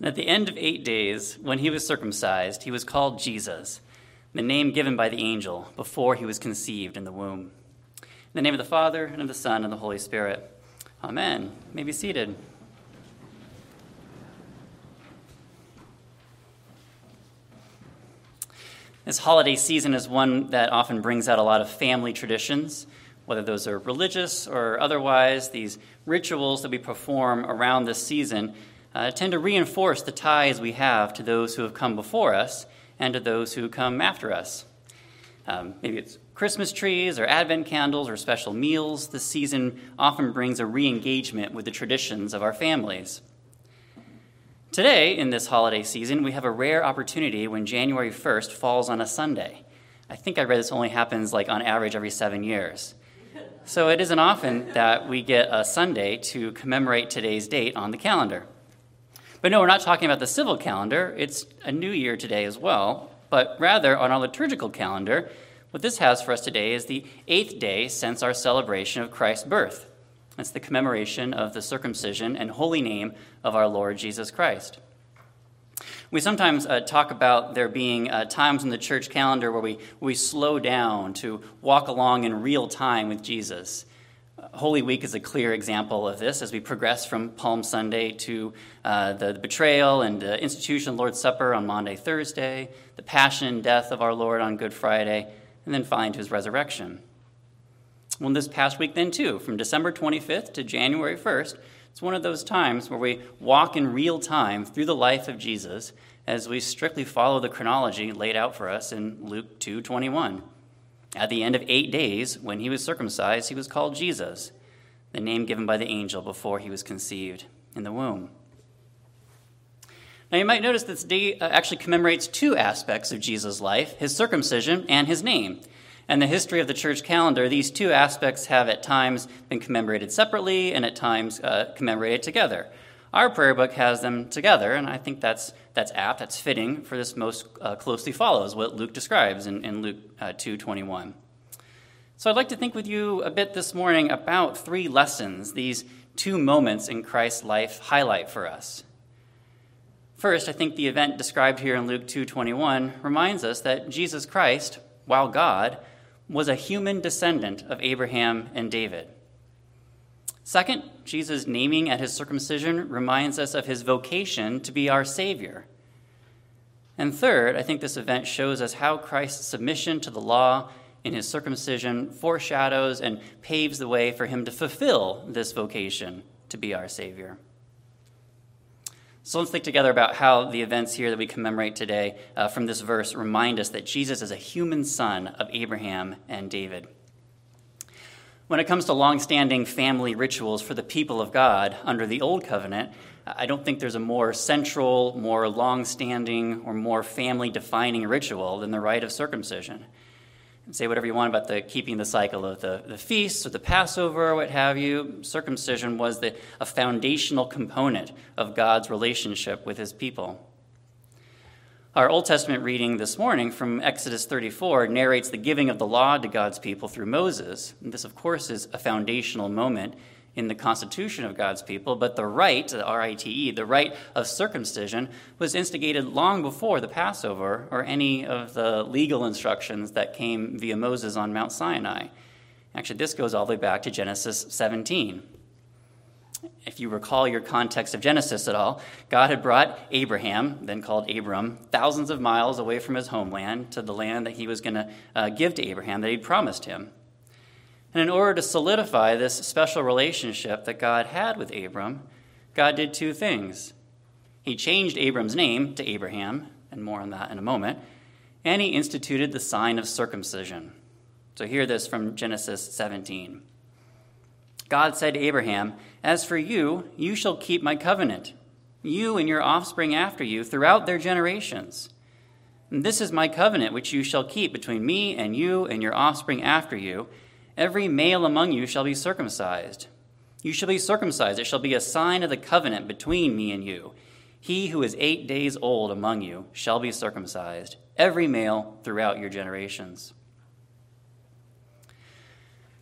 And at the end of eight days, when he was circumcised, he was called Jesus, the name given by the angel before he was conceived in the womb. In the name of the Father, and of the Son, and the Holy Spirit. Amen. You may be seated. This holiday season is one that often brings out a lot of family traditions, whether those are religious or otherwise. These rituals that we perform around this season uh, tend to reinforce the ties we have to those who have come before us and to those who come after us. Um, maybe it's Christmas trees or Advent candles or special meals. This season often brings a re engagement with the traditions of our families. Today, in this holiday season, we have a rare opportunity when January 1st falls on a Sunday. I think I read this only happens like on average every seven years. So it isn't often that we get a Sunday to commemorate today's date on the calendar. But no, we're not talking about the civil calendar. It's a new year today as well. But rather, on our liturgical calendar, what this has for us today is the eighth day since our celebration of Christ's birth. It's the commemoration of the circumcision and holy name of our Lord Jesus Christ. We sometimes uh, talk about there being uh, times in the church calendar where we, we slow down to walk along in real time with Jesus. Holy Week is a clear example of this as we progress from Palm Sunday to uh, the, the, betrayal and the institution of Lord's Supper on Maundy, Thursday, the passion and death of our Lord on Good Friday, and then finally to his resurrection. Well, this past week, then, too, from December 25th to January 1st, it's one of those times where we walk in real time through the life of Jesus as we strictly follow the chronology laid out for us in Luke 2:21. At the end of eight days, when he was circumcised, he was called Jesus, the name given by the angel before he was conceived in the womb. Now, you might notice this day uh, actually commemorates two aspects of Jesus' life his circumcision and his name. And the history of the church calendar, these two aspects have at times been commemorated separately and at times uh, commemorated together. Our prayer book has them together, and I think that's, that's apt, that's fitting for this most uh, closely follows what Luke describes in, in Luke uh, 2.21. So I'd like to think with you a bit this morning about three lessons these two moments in Christ's life highlight for us. First, I think the event described here in Luke 2:21 reminds us that Jesus Christ, while God, was a human descendant of Abraham and David. Second, Jesus' naming at his circumcision reminds us of his vocation to be our Savior. And third, I think this event shows us how Christ's submission to the law in his circumcision foreshadows and paves the way for him to fulfill this vocation to be our Savior. So let's think together about how the events here that we commemorate today uh, from this verse remind us that Jesus is a human son of Abraham and David. When it comes to long-standing family rituals for the people of God under the Old Covenant, I don't think there's a more central, more long-standing, or more family-defining ritual than the rite of circumcision. And say whatever you want about the keeping the cycle of the, the feasts or the Passover or what have you. Circumcision was the, a foundational component of God's relationship with his people. Our Old Testament reading this morning from Exodus 34 narrates the giving of the law to God's people through Moses. And this, of course, is a foundational moment in the constitution of God's people, but the rite, the R I T E, the rite of circumcision, was instigated long before the Passover or any of the legal instructions that came via Moses on Mount Sinai. Actually, this goes all the way back to Genesis 17 if you recall your context of Genesis at all, God had brought Abraham, then called Abram, thousands of miles away from his homeland to the land that he was going to uh, give to Abraham, that he'd promised him. And in order to solidify this special relationship that God had with Abram, God did two things. He changed Abram's name to Abraham, and more on that in a moment, and he instituted the sign of circumcision. So hear this from Genesis 17. God said to Abraham, As for you, you shall keep my covenant, you and your offspring after you, throughout their generations. And this is my covenant which you shall keep between me and you and your offspring after you. Every male among you shall be circumcised. You shall be circumcised. It shall be a sign of the covenant between me and you. He who is eight days old among you shall be circumcised, every male throughout your generations.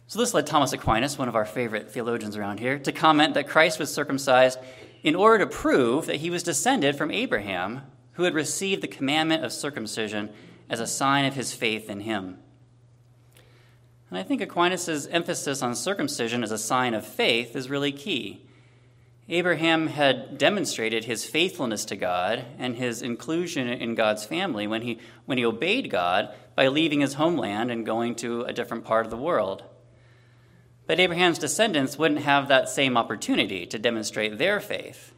So this led Thomas Aquinas, one of our favorite theologians around here, to comment that Christ was circumcised in order to prove that he was descended from Abraham, who had received the commandment of circumcision as a sign of his faith in him. And I think Aquinas' emphasis on circumcision as a sign of faith is really key. Abraham had demonstrated his faithfulness to God and his inclusion in God's family when he, when he obeyed God by leaving his homeland and going to a different part of the world. But Abraham's descendants wouldn't have that same opportunity to demonstrate their faith.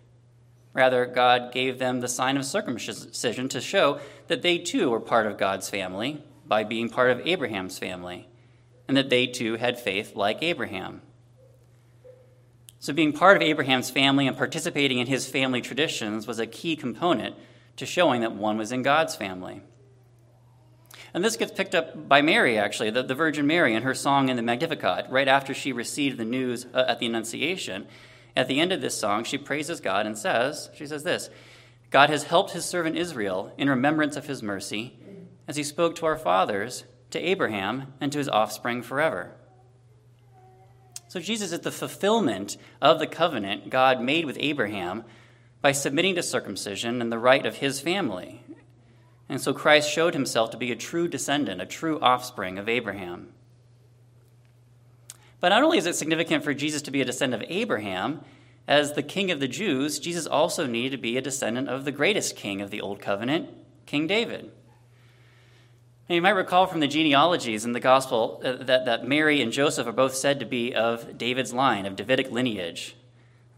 Rather, God gave them the sign of circumcision to show that they too were part of God's family by being part of Abraham's family, and that they too had faith like Abraham. So, being part of Abraham's family and participating in his family traditions was a key component to showing that one was in God's family. And this gets picked up by Mary, actually, the, the Virgin Mary, in her song in the Magnificat, rite after she received the news uh, at the Annunciation. At the end of this song, she praises God and says, She says this God has helped his servant Israel in remembrance of his mercy, as he spoke to our fathers, to Abraham, and to his offspring forever. So Jesus is the fulfillment of the covenant God made with Abraham by submitting to circumcision and the right of his family. And so Christ showed himself to be a true descendant, a true offspring of Abraham. But not only is it significant for Jesus to be a descendant of Abraham, as the king of the Jews, Jesus also needed to be a descendant of the greatest king of the Old Covenant, King David. And you might recall from the genealogies in the gospel uh, that, that Mary and Joseph are both said to be of David's line, of Davidic lineage.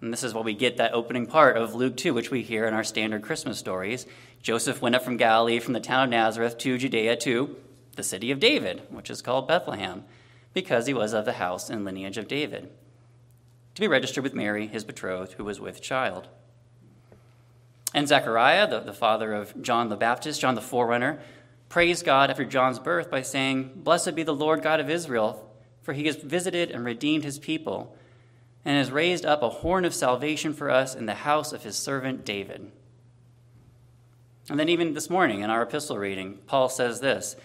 And this is what we get that opening part of Luke 2, which we hear in our standard Christmas stories. Joseph went up from Galilee, from the town of Nazareth to Judea to the city of David, which is called Bethlehem, because he was of the house and lineage of David, to be registered with Mary, his betrothed, who was with child. And Zechariah, the, the father of John the Baptist, John the forerunner, praised God after John's birth by saying, Blessed be the Lord God of Israel, for he has visited and redeemed his people and has raised up a horn of salvation for us in the house of his servant David. And then, even this morning in our epistle reading, Paul says this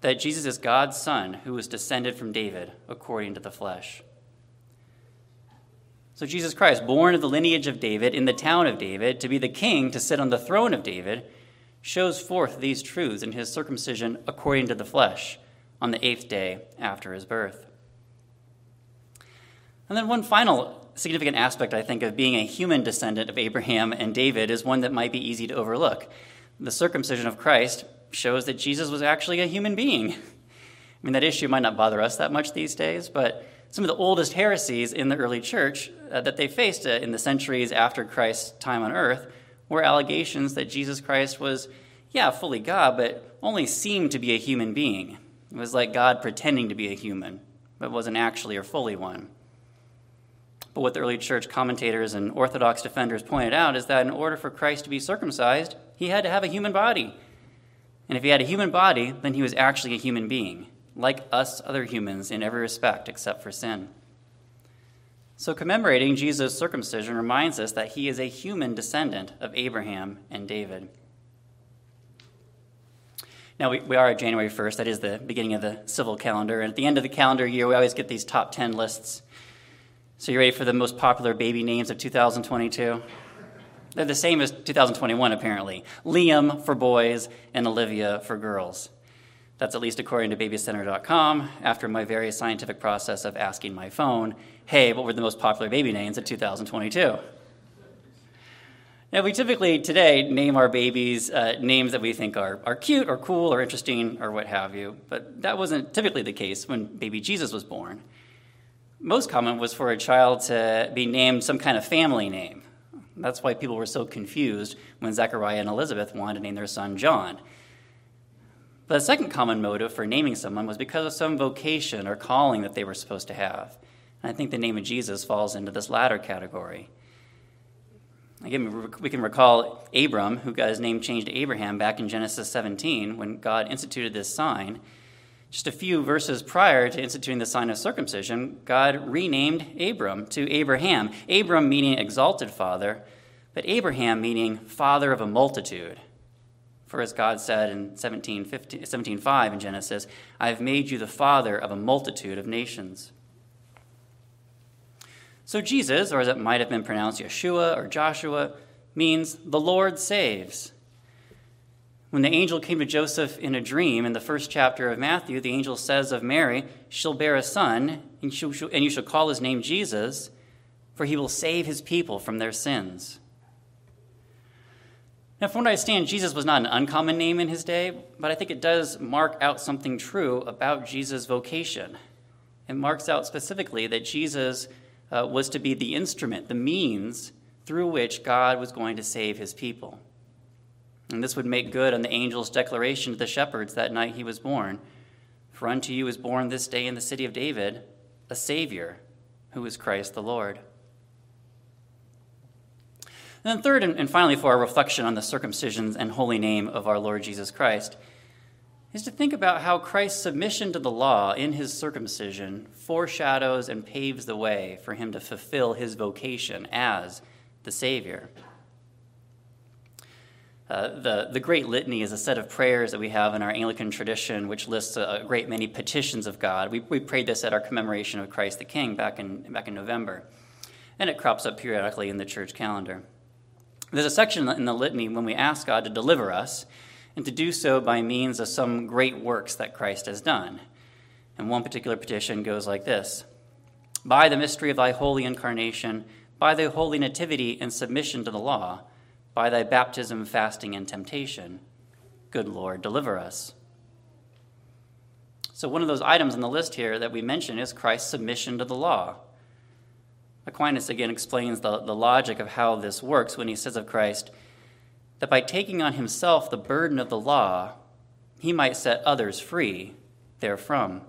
that Jesus is God's Son who was descended from David according to the flesh. So, Jesus Christ, born of the lineage of David in the town of David, to be the king to sit on the throne of David, shows forth these truths in his circumcision according to the flesh on the eighth day after his birth. And then, one final significant aspect, I think, of being a human descendant of Abraham and David is one that might be easy to overlook. The circumcision of Christ shows that Jesus was actually a human being. I mean, that issue might not bother us that much these days, but some of the oldest heresies in the early church uh, that they faced uh, in the centuries after Christ's time on earth were allegations that Jesus Christ was, yeah, fully God, but only seemed to be a human being. It was like God pretending to be a human, but wasn't actually or fully one. But what the early church commentators and Orthodox defenders pointed out is that in order for Christ to be circumcised, he had to have a human body. And if he had a human body, then he was actually a human being, like us other humans in every respect except for sin. So, commemorating Jesus' circumcision reminds us that he is a human descendant of Abraham and David. Now, we, we are at January 1st. That is the beginning of the civil calendar. And at the end of the calendar year, we always get these top 10 lists. So, you ready for the most popular baby names of 2022? They're the same as 2021, apparently Liam for boys and Olivia for girls. That's at least according to babycenter.com after my very scientific process of asking my phone, hey, what were the most popular baby names of 2022? Now, we typically today name our babies uh, names that we think are, are cute or cool or interesting or what have you, but that wasn't typically the case when baby Jesus was born most common was for a child to be named some kind of family name. That's why people were so confused when Zechariah and Elizabeth wanted to name their son John. But the second common motive for naming someone was because of some vocation or calling that they were supposed to have. And I think the name of Jesus falls into this latter category. Again, we can recall Abram, who got his name changed to Abraham back in Genesis 17 when God instituted this sign. Just a few verses prior to instituting the sign of circumcision, God renamed Abram to Abraham. Abram meaning exalted father, but Abraham meaning father of a multitude. For as God said in 17.5 in Genesis, I have made you the father of a multitude of nations. So Jesus, or as it might have been pronounced Yeshua or Joshua, means the Lord saves. When the angel came to Joseph in a dream in the first chapter of Matthew, the angel says of Mary, She'll bear a son, and you shall call his name Jesus, for he will save his people from their sins. Now, from what I understand, Jesus was not an uncommon name in his day, but I think it does mark out something true about Jesus' vocation. It marks out specifically that Jesus uh, was to be the instrument, the means through which God was going to save his people. And this would make good on the angel's declaration to the shepherds that night he was born For unto you is born this day in the city of David a Savior, who is Christ the Lord. And then, third and finally, for our reflection on the circumcision and holy name of our Lord Jesus Christ, is to think about how Christ's submission to the law in his circumcision foreshadows and paves the way for him to fulfill his vocation as the Savior. Uh, the, the Great Litany is a set of prayers that we have in our Anglican tradition, which lists a, a, great many petitions of God. We, we prayed this at our commemoration of Christ the King back in, back in November, and it crops up periodically in the church calendar. There's a section in the litany when we ask God to deliver us, and to do so by means of some great works that Christ has done. And one particular petition goes like this By the mystery of thy holy incarnation, by thy holy nativity and submission to the law, by thy baptism, fasting, and temptation, good Lord, deliver us. So, one of those items on the list here that we mention is Christ's submission to the law. Aquinas again explains the, the logic of how this works when he says of Christ that by taking on himself the burden of the law, he might set others free therefrom.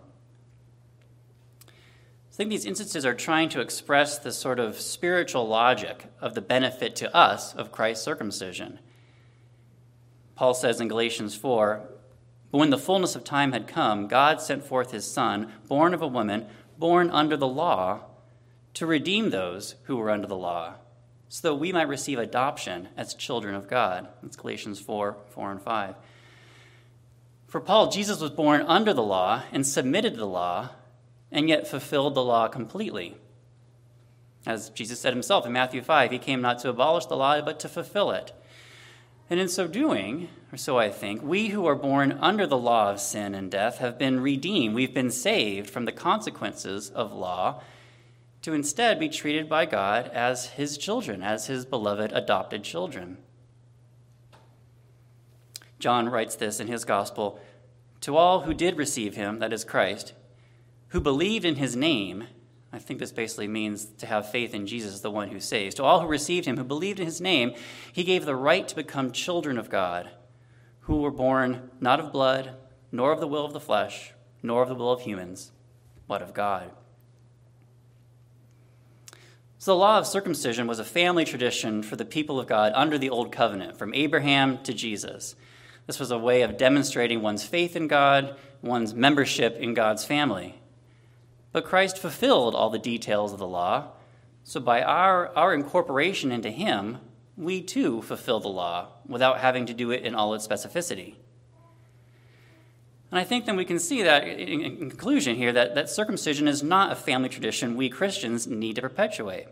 I think these instances are trying to express the sort of spiritual logic of the benefit to us of Christ's circumcision. Paul says in Galatians 4 But when the fullness of time had come, God sent forth his Son, born of a woman, born under the law to redeem those who were under the law, so that we might receive adoption as children of God. That's Galatians 4 4 and 5. For Paul, Jesus was born under the law and submitted to the law, and yet fulfilled the law completely. As Jesus said himself in Matthew 5, he came not to abolish the law, but to fulfill it. And in so doing, or so I think, we who are born under the law of sin and death have been redeemed. We've been saved from the consequences of law to instead be treated by God as his children, as his beloved adopted children. John writes this in his gospel To all who did receive him, that is Christ, who believed in his name, I think this basically means to have faith in Jesus, the one who saves. To all who received him, who believed in his name, he gave the right to become children of God, who were born not of blood, nor of the will of the flesh, nor of the will of humans, but of God. So, the law of circumcision was a family tradition for the people of God under the Old Covenant, from Abraham to Jesus. This was a way of demonstrating one's faith in God, one's membership in God's family. But Christ fulfilled all the details of the law, so by our, our incorporation into Him, we too fulfill the law without having to do it in all its specificity. And I think then we can see that in conclusion here that, that circumcision is not a family tradition we Christians need to perpetuate.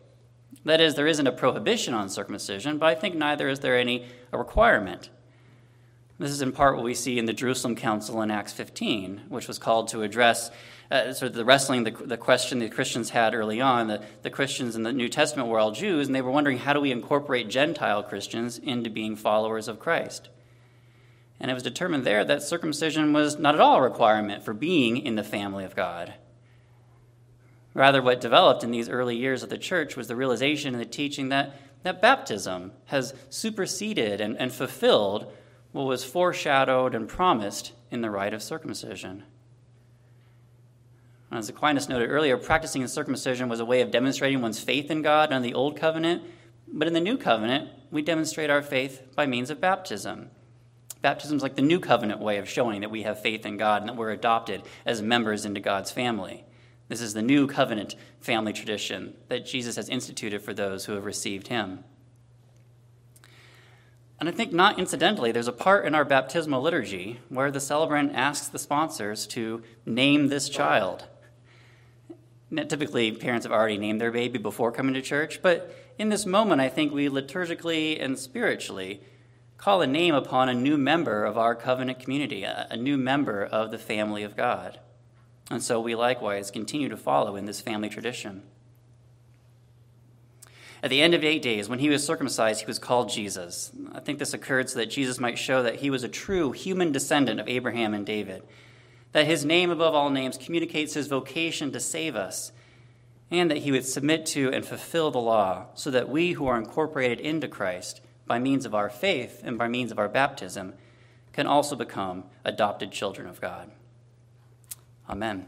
That is, there isn't a prohibition on circumcision, but I think neither is there any a requirement. This is in part what we see in the Jerusalem Council in Acts 15, which was called to address uh, sort of the wrestling, the, the question the Christians had early on. The, the Christians in the New Testament were all Jews, and they were wondering how do we incorporate Gentile Christians into being followers of Christ? And it was determined there that circumcision was not at all a requirement for being in the family of God. Rather, what developed in these early years of the church was the realization and the teaching that, that baptism has superseded and, and fulfilled what was foreshadowed and promised in the rite of circumcision. As Aquinas noted earlier, practicing circumcision was a way of demonstrating one's faith in God under the Old Covenant, but in the New Covenant, we demonstrate our faith by means of baptism. Baptism is like the new covenant way of showing that we have faith in God and that we're adopted as members into God's family. This is the new covenant family tradition that Jesus has instituted for those who have received him. And I think, not incidentally, there's a part in our baptismal liturgy where the celebrant asks the sponsors to name this child. Typically, parents have already named their baby before coming to church, but in this moment, I think we liturgically and spiritually call a name upon a new member of our covenant community, a, new member of the family of God. And so we likewise continue to follow in this family tradition. At the end of eight days, when he was circumcised, he was called Jesus. I think this occurred so that Jesus might show that he was a true human descendant of Abraham and David, that his name above all names communicates his vocation to save us, and that he would submit to and fulfill the law, so that we who are incorporated into Christ by means of our faith and by means of our baptism can also become adopted children of God. Amen.